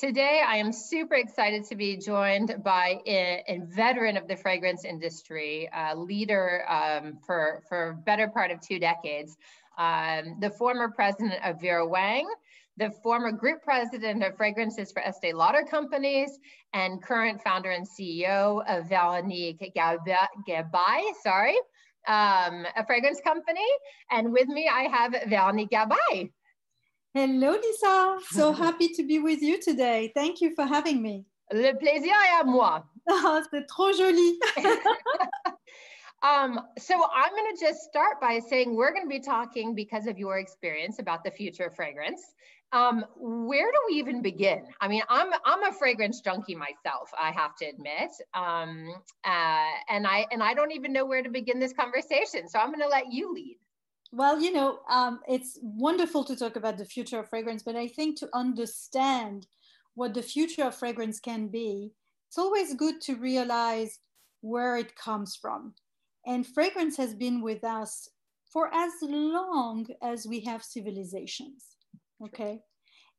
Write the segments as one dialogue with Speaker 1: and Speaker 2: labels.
Speaker 1: Today, I am super excited to be joined by a, a veteran of the fragrance industry, a leader um, for, for better part of two decades, um, the former president of Vera Wang, the former group president of fragrances for Estee Lauder companies, and current founder and CEO of Veronique Gabai, sorry, um, a fragrance company. And with me, I have Veronique Gabai.
Speaker 2: Hello, Lisa. So happy to be with you today. Thank you for having me.
Speaker 1: Le plaisir est à moi.
Speaker 2: Oh, c'est trop joli.
Speaker 1: um, so I'm going to just start by saying we're going to be talking because of your experience about the future of fragrance. Um, where do we even begin? I mean, I'm I'm a fragrance junkie myself. I have to admit, um, uh, and I and I don't even know where to begin this conversation. So I'm going to let you lead.
Speaker 2: Well, you know, um, it's wonderful to talk about the future of fragrance, but I think to understand what the future of fragrance can be, it's always good to realize where it comes from. And fragrance has been with us for as long as we have civilizations. Okay.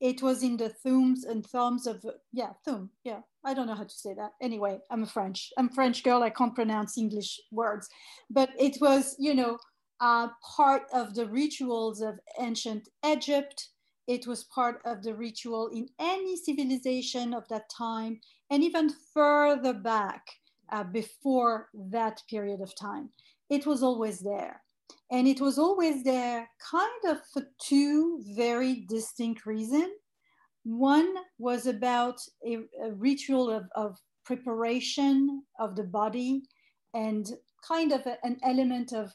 Speaker 2: It was in the thumbs and thumbs of, yeah, thumb. Yeah. I don't know how to say that. Anyway, I'm a French. I'm a French girl. I can't pronounce English words. But it was, you know, uh, part of the rituals of ancient Egypt. It was part of the ritual in any civilization of that time, and even further back uh, before that period of time. It was always there. And it was always there kind of for two very distinct reasons. One was about a, a ritual of, of preparation of the body and kind of a, an element of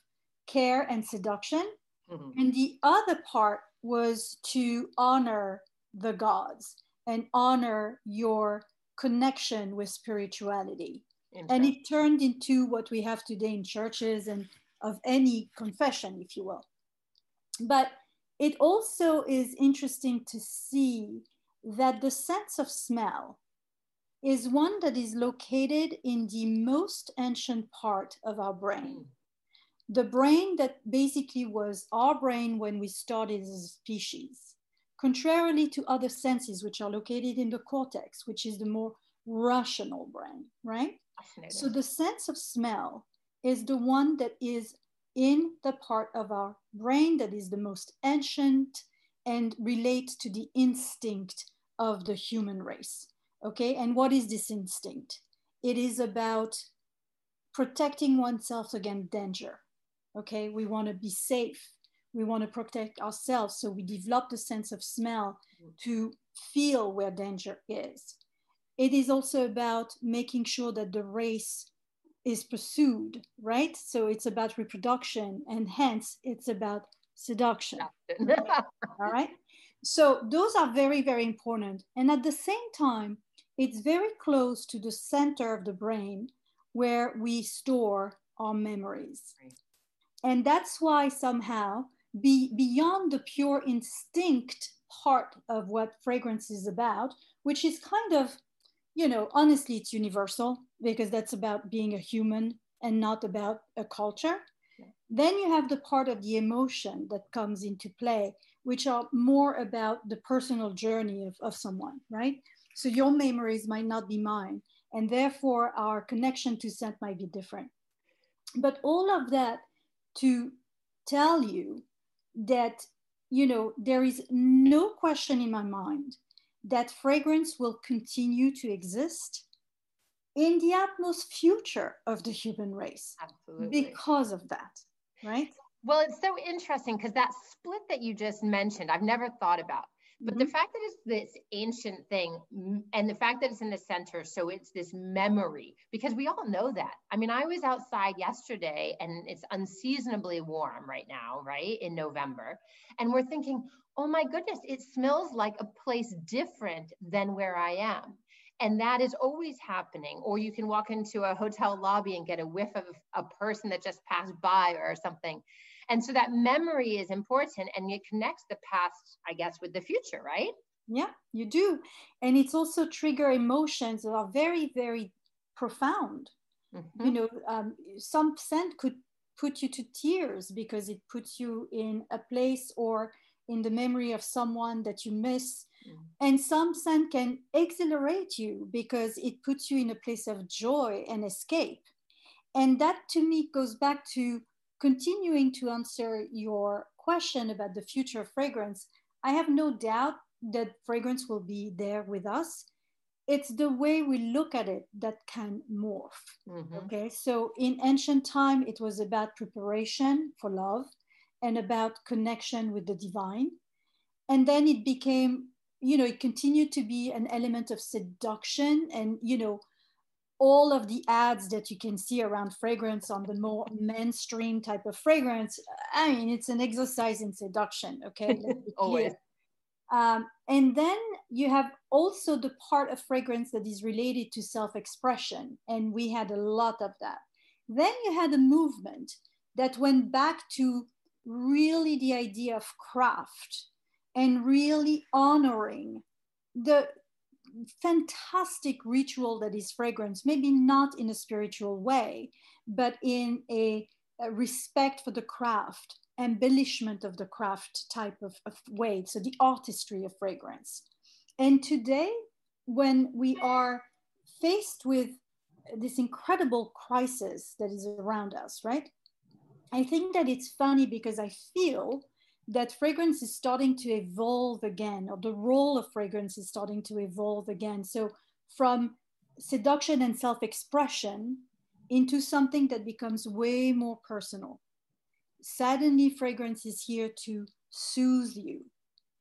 Speaker 2: care and seduction. Mm-hmm. And the other part was to honor the gods and honor your connection with spirituality. And it turned into what we have today in churches and of any confession, if you will. But it also is interesting to see that the sense of smell is one that is located in the most ancient part of our brain. The brain that basically was our brain when we started as a species, contrarily to other senses, which are located in the cortex, which is the more rational brain, right? So the sense of smell is the one that is in the part of our brain that is the most ancient and relates to the instinct of the human race. Okay, and what is this instinct? It is about protecting oneself against danger okay? We want to be safe. We want to protect ourselves. So we develop the sense of smell to feel where danger is. It is also about making sure that the race is pursued right? So it's about reproduction and hence it's about seduction. All right? So those are very very important. And at the same time it's very close to the center of the brain where we store our memories. Right. And that's why somehow, be, beyond the pure instinct part of what fragrance is about, which is kind of, you know, honestly, it's universal because that's about being a human and not about a culture. Then you have the part of the emotion that comes into play, which are more about the personal journey of, of someone, right? So your memories might not be mine, and therefore our connection to scent might be different. But all of that to tell you that you know there is no question in my mind that fragrance will continue to exist in the utmost future of the human race
Speaker 1: Absolutely.
Speaker 2: because of that right
Speaker 1: well it's so interesting because that split that you just mentioned i've never thought about but mm-hmm. the fact that it's this ancient thing and the fact that it's in the center, so it's this memory, because we all know that. I mean, I was outside yesterday and it's unseasonably warm right now, right? In November. And we're thinking, oh my goodness, it smells like a place different than where I am. and that is always happening or you can walk into a hotel lobby and get a whiff of a person that just passed by or something and so that memory is important and it connects the past i guess with the future right
Speaker 2: yeah you do and it's also trigger emotions that are very very profound mm-hmm. you know um, some scent could put you to tears because it puts you in a place or in the memory of someone that you miss. Mm. And some scent can exhilarate you because it puts you in a place of joy and escape. And that to me goes back to continuing to answer your question about the future of fragrance. I have no doubt that fragrance will be there with us. It's the way we look at it that can morph. Mm-hmm. Okay, so in ancient time, it was about preparation for love and about connection with the divine. And then it became, you know, it continued to be an element of seduction and, you know, all of the ads that you can see around fragrance on the more mainstream type of fragrance, I mean, it's an exercise in seduction, okay?
Speaker 1: Always.
Speaker 2: Um, and then you have also the part of fragrance that is related to self expression. And we had a lot of that. Then you had a movement that went back to really the idea of craft and really honoring the fantastic ritual that is fragrance, maybe not in a spiritual way, but in a, a respect for the craft, embellishment of the craft type of, of way, so the artistry of fragrance. And today, when we are faced with this incredible crisis that is around us, right? I think that it's funny because I feel that fragrance is starting to evolve again, or the role of fragrance is starting to evolve again. So, from seduction and self expression into something that becomes way more personal. Suddenly, fragrance is here to soothe you,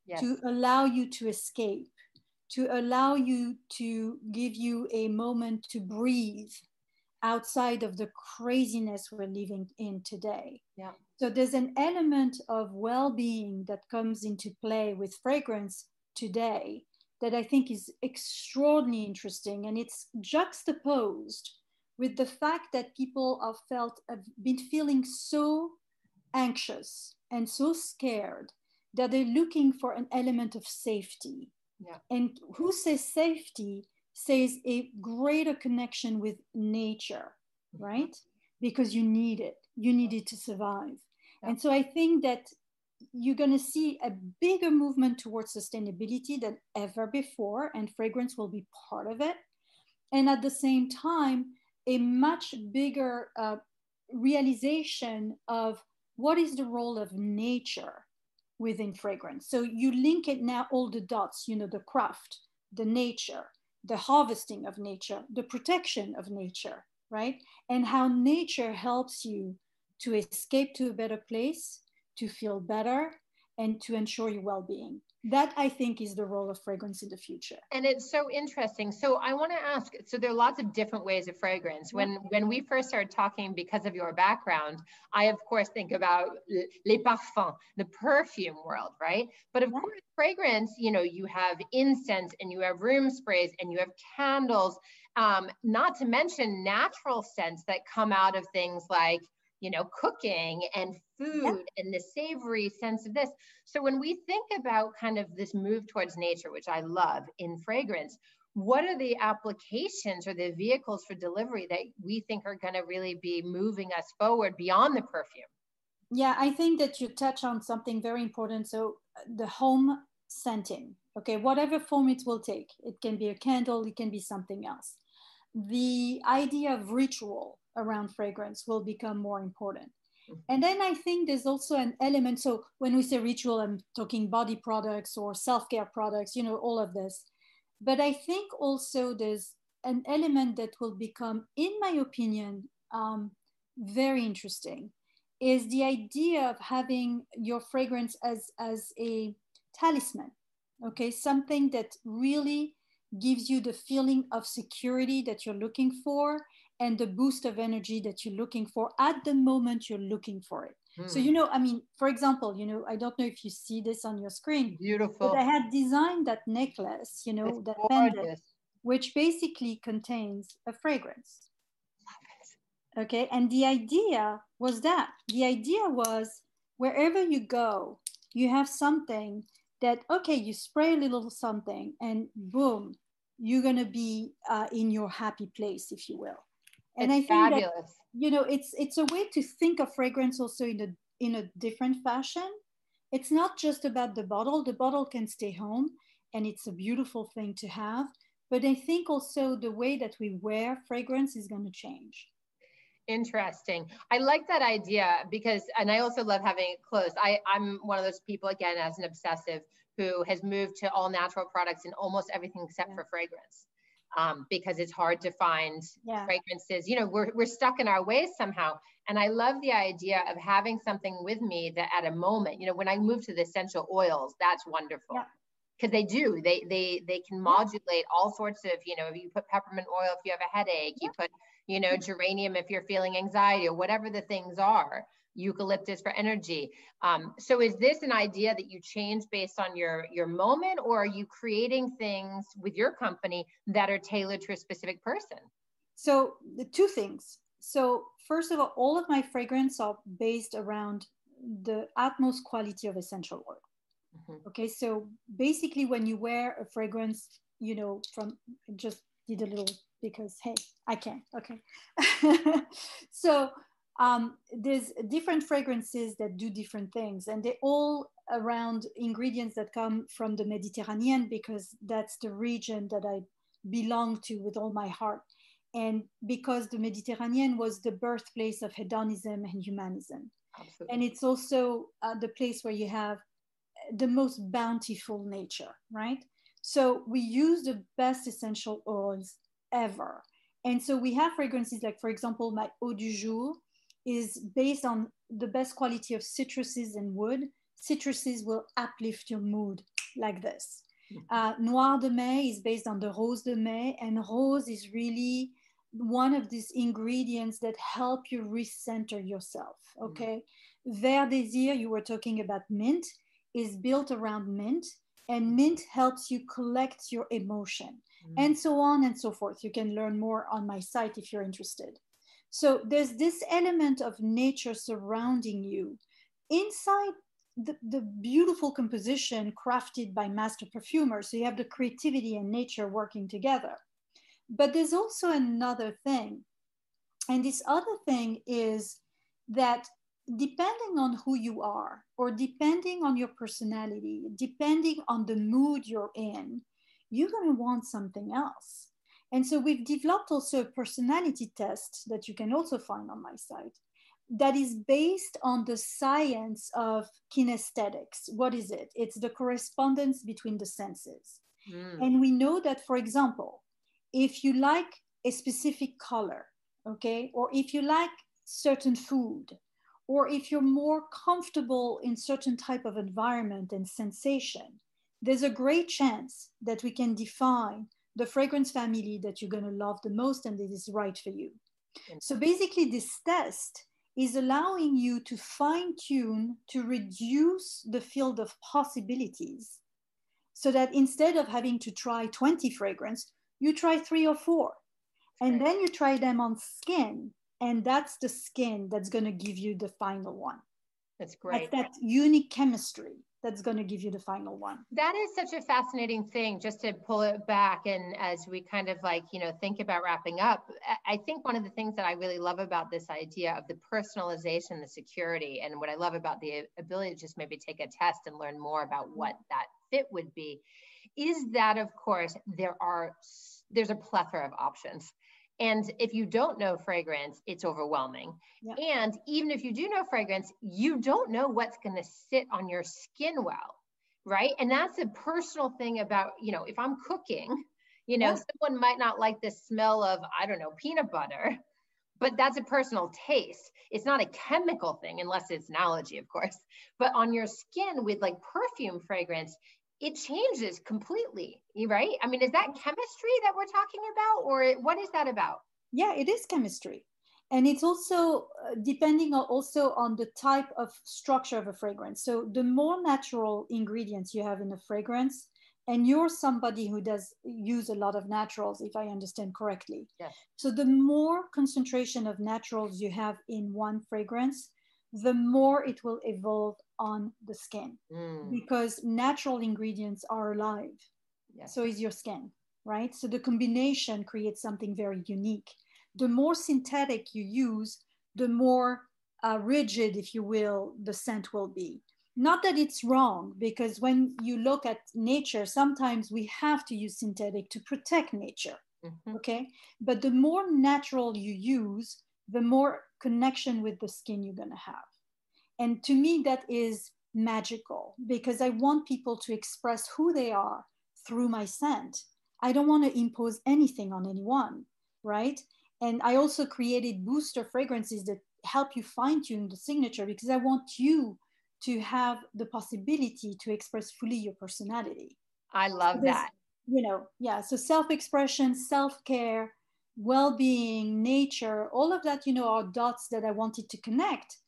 Speaker 2: yes. to allow you to escape, to allow you to give you a moment to breathe outside of the craziness we're living in today.
Speaker 1: Yeah.
Speaker 2: So there's an element of well-being that comes into play with fragrance today that I think is extraordinarily interesting, and it's juxtaposed with the fact that people have felt have been feeling so anxious and so scared that they're looking for an element of safety.
Speaker 1: Yeah.
Speaker 2: And who says safety says a greater connection with nature, mm-hmm. right? Because you need it, you need it to survive. And so I think that you're going to see a bigger movement towards sustainability than ever before, and fragrance will be part of it. And at the same time, a much bigger uh, realization of what is the role of nature within fragrance. So you link it now, all the dots, you know, the craft, the nature, the harvesting of nature, the protection of nature, right? And how nature helps you to escape to a better place, to feel better, and to ensure your well being. That I think is the role of fragrance in the future.
Speaker 1: And it's so interesting. So I want to ask so there are lots of different ways of fragrance. When when we first started talking because of your background, I of course think about les parfums, the perfume world, right? But of yeah. course fragrance, you know, you have incense and you have room sprays and you have candles, um, not to mention natural scents that come out of things like you know, cooking and food yeah. and the savory sense of this. So when we think about kind of this move towards nature, which I love in fragrance, what are the applications or the vehicles for delivery that we think are going to really be moving us forward beyond the perfume?
Speaker 2: Yeah, I think that you touch on something very important. So uh, the home scenting, okay, whatever form it will take, it can be a candle, it can be something else. The idea of ritual, around fragrance will become more important. Mm-hmm. And then I think there's also an element. So when we say ritual, I'm talking body products or self care products, you know, all of this. But I think also there's an element that will become, in my opinion, um, very interesting is the idea of having your fragrance as, as a talisman, okay? Something that really gives you the feeling of security that you're looking for and the boost of energy that you're looking for at the moment you're looking for it. Hmm. So, you know, I mean, for example, you know, I don't know if you see this on your screen.
Speaker 1: Beautiful.
Speaker 2: But I had designed that necklace, you know, it's that gorgeous. pendant which basically contains a fragrance. Okay, and the idea was that the idea was wherever you go, you have something that, okay, you spray a little something and boom, you're going to be uh, in your happy place, if you will.
Speaker 1: And it's I think fabulous. That,
Speaker 2: you know, it's it's a way to think of fragrance also in a in a different fashion. It's not just about the bottle. The bottle can stay home, and it's a beautiful thing to have. But I think also the way that we wear fragrance is going to change.
Speaker 1: Interesting. I like that idea because, and I also love having it close. I, I'm one of those people, again, as an obsessive, who has moved to all natural products in almost everything except yeah. for fragrance. Um, because it's hard to find yeah. fragrances. You know, we're, we're stuck in our ways somehow. And I love the idea of having something with me that at a moment, you know, when I move to the essential oils, that's wonderful. Because they do, they they they can modulate all sorts of, you know, if you put peppermint oil if you have a headache, you put you know, geranium if you're feeling anxiety or whatever the things are, eucalyptus for energy. Um, so is this an idea that you change based on your, your moment or are you creating things with your company that are tailored to a specific person?
Speaker 2: So the two things. So first of all, all of my fragrances are based around the utmost quality of essential oil. Mm-hmm. Okay, so basically when you wear a fragrance, you know, from just did a little because hey, I can. Okay. so um, there's different fragrances that do different things, and they all around ingredients that come from the Mediterranean because that's the region that I belong to with all my heart. And because the Mediterranean was the birthplace of hedonism and humanism. Absolutely. And it's also uh, the place where you have the most bountiful nature, right? So we use the best essential oils ever. And so we have fragrances like, for example, my Eau du Jour is based on the best quality of citruses and wood. Citruses will uplift your mood like this. Mm-hmm. Uh, Noir de Mai is based on the Rose de Mai, and rose is really one of these ingredients that help you recenter yourself. Mm-hmm. Okay. Mm-hmm. Vert Désir, you were talking about mint, is built around mint, and mint helps you collect your emotion mm. and so on and so forth. You can learn more on my site if you're interested. So there's this element of nature surrounding you inside the, the beautiful composition crafted by master perfumers. So you have the creativity and nature working together. But there's also another thing. And this other thing is that depending on who you are, or depending on your personality, depending on the mood you're in, you're going to want something else. And so we've developed also a personality test that you can also find on my site that is based on the science of kinesthetics. What is it? It's the correspondence between the senses. Mm. And we know that, for example, if you like a specific color, okay, or if you like certain food, or if you're more comfortable in certain type of environment and sensation, there's a great chance that we can define the fragrance family that you're going to love the most and that is right for you. So basically, this test is allowing you to fine tune to reduce the field of possibilities so that instead of having to try 20 fragrance, you try three or four. And then you try them on skin. And that's the skin that's going to give you the final one.
Speaker 1: That's great.
Speaker 2: That's that unique chemistry that's going to give you the final one.
Speaker 1: That is such a fascinating thing, just to pull it back. And as we kind of like, you know, think about wrapping up, I think one of the things that I really love about this idea of the personalization, the security, and what I love about the ability to just maybe take a test and learn more about what that fit would be is that, of course, there are there's a plethora of options and if you don't know fragrance, it's overwhelming. And even if you do know fragrance, you don't know what's going to sit on your skin well, right? And that's a personal thing about, you know, if I'm cooking, you know, someone might not like the smell of, I don't know, peanut butter, but that's a personal taste. It's not a chemical thing, unless it's an allergy, of course. But on your skin with like perfume fragrance, it changes completely, right? I mean, is that chemistry that we're talking about, or what is that about?
Speaker 2: Yeah, it is chemistry. And it's also uh, depending also on the type of structure of a fragrance. So the more natural ingredients you have in a fragrance, and you're somebody who does use a lot of naturals if i understand correctly
Speaker 1: yes.
Speaker 2: so the more concentration of naturals you have in one fragrance the more it will evolve on the skin
Speaker 1: Mm.
Speaker 2: because natural ingredients are alive
Speaker 1: Yes.
Speaker 2: so is your skin right so the combination creates something very unique the more synthetic you use the more uh, rigid if you will the scent will be not that it's wrong because when you look at nature sometimes we have to use synthetic to protect nature
Speaker 1: Mhm.
Speaker 2: okay but the more natural you use the more connection with the skin you're going to have. And to me that is magical because i want people to express who they are through my scent. I don't want to impose anything on anyone right? And i also created booster fragrances that help you fine tune the signature because i want you to have the possibility to express fully your personality.
Speaker 1: I love
Speaker 2: There's-
Speaker 1: that.
Speaker 2: you know yeah so self-expression self-care well-being nature all of that you know are dots that i wanted to connect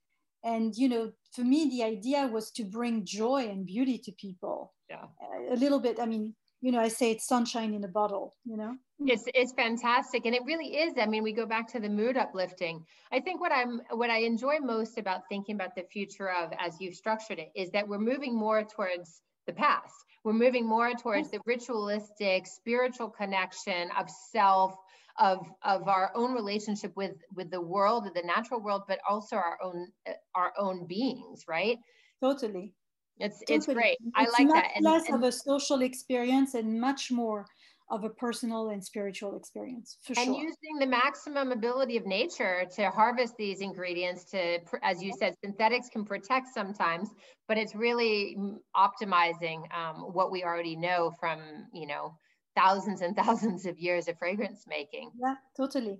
Speaker 2: and you know for me the idea was to bring joy and beauty to people
Speaker 1: Yeah.
Speaker 2: A little bit i mean you know i say it's sunshine in a bottle you know mm.
Speaker 1: It's it's fantastic, and it really is. I mean, we go back to the mood uplifting. I think what I'm what I enjoy most about thinking about the future of, as you've structured it, is that we're moving more towards the past. We're moving more towards the ritualistic, spiritual connection of self, of of our own relationship with with the world, the natural world, but also our own uh, our own beings. Right?
Speaker 2: totally
Speaker 1: It's it's
Speaker 2: Totally.
Speaker 1: great. I
Speaker 2: It's
Speaker 1: like that. And,
Speaker 2: less
Speaker 1: and-
Speaker 2: of a social experience and much more of a personal and spiritual experience for
Speaker 1: and
Speaker 2: sure
Speaker 1: using the maximum ability of nature to harvest these ingredients to as you said synthetics can protect sometimes but it's really optimizing um, what we already know from you know thousands and thousands of years of fragrance making
Speaker 2: yeah totally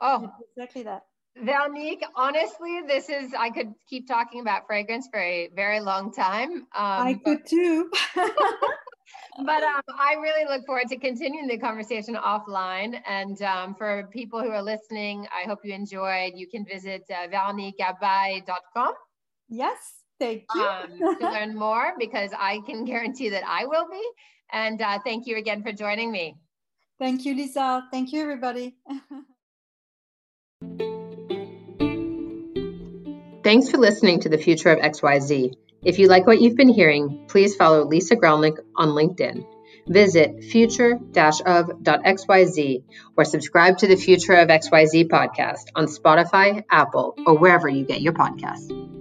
Speaker 1: oh
Speaker 2: exactly that
Speaker 1: Veronique, honestly, this is, I could keep talking about fragrance for a very long time. Um,
Speaker 2: i could too
Speaker 1: but um, I really look forward to continuing the conversation offline. And um, for people who are listening, I hope you enjoyed. You can visit uh,
Speaker 2: yes thank you
Speaker 1: um, to learn more because I can guarantee that I will be. And uh, thank you again for joining me.
Speaker 2: Thank you, Lisa. Thank you, everybody.
Speaker 1: Thanks for listening to the Future of XYZ. If you like what you've been hearing, please follow Lisa Gralnek on LinkedIn. Visit future-of.xyz or subscribe to the Future of XYZ podcast on Spotify, Apple, or wherever you get your podcasts.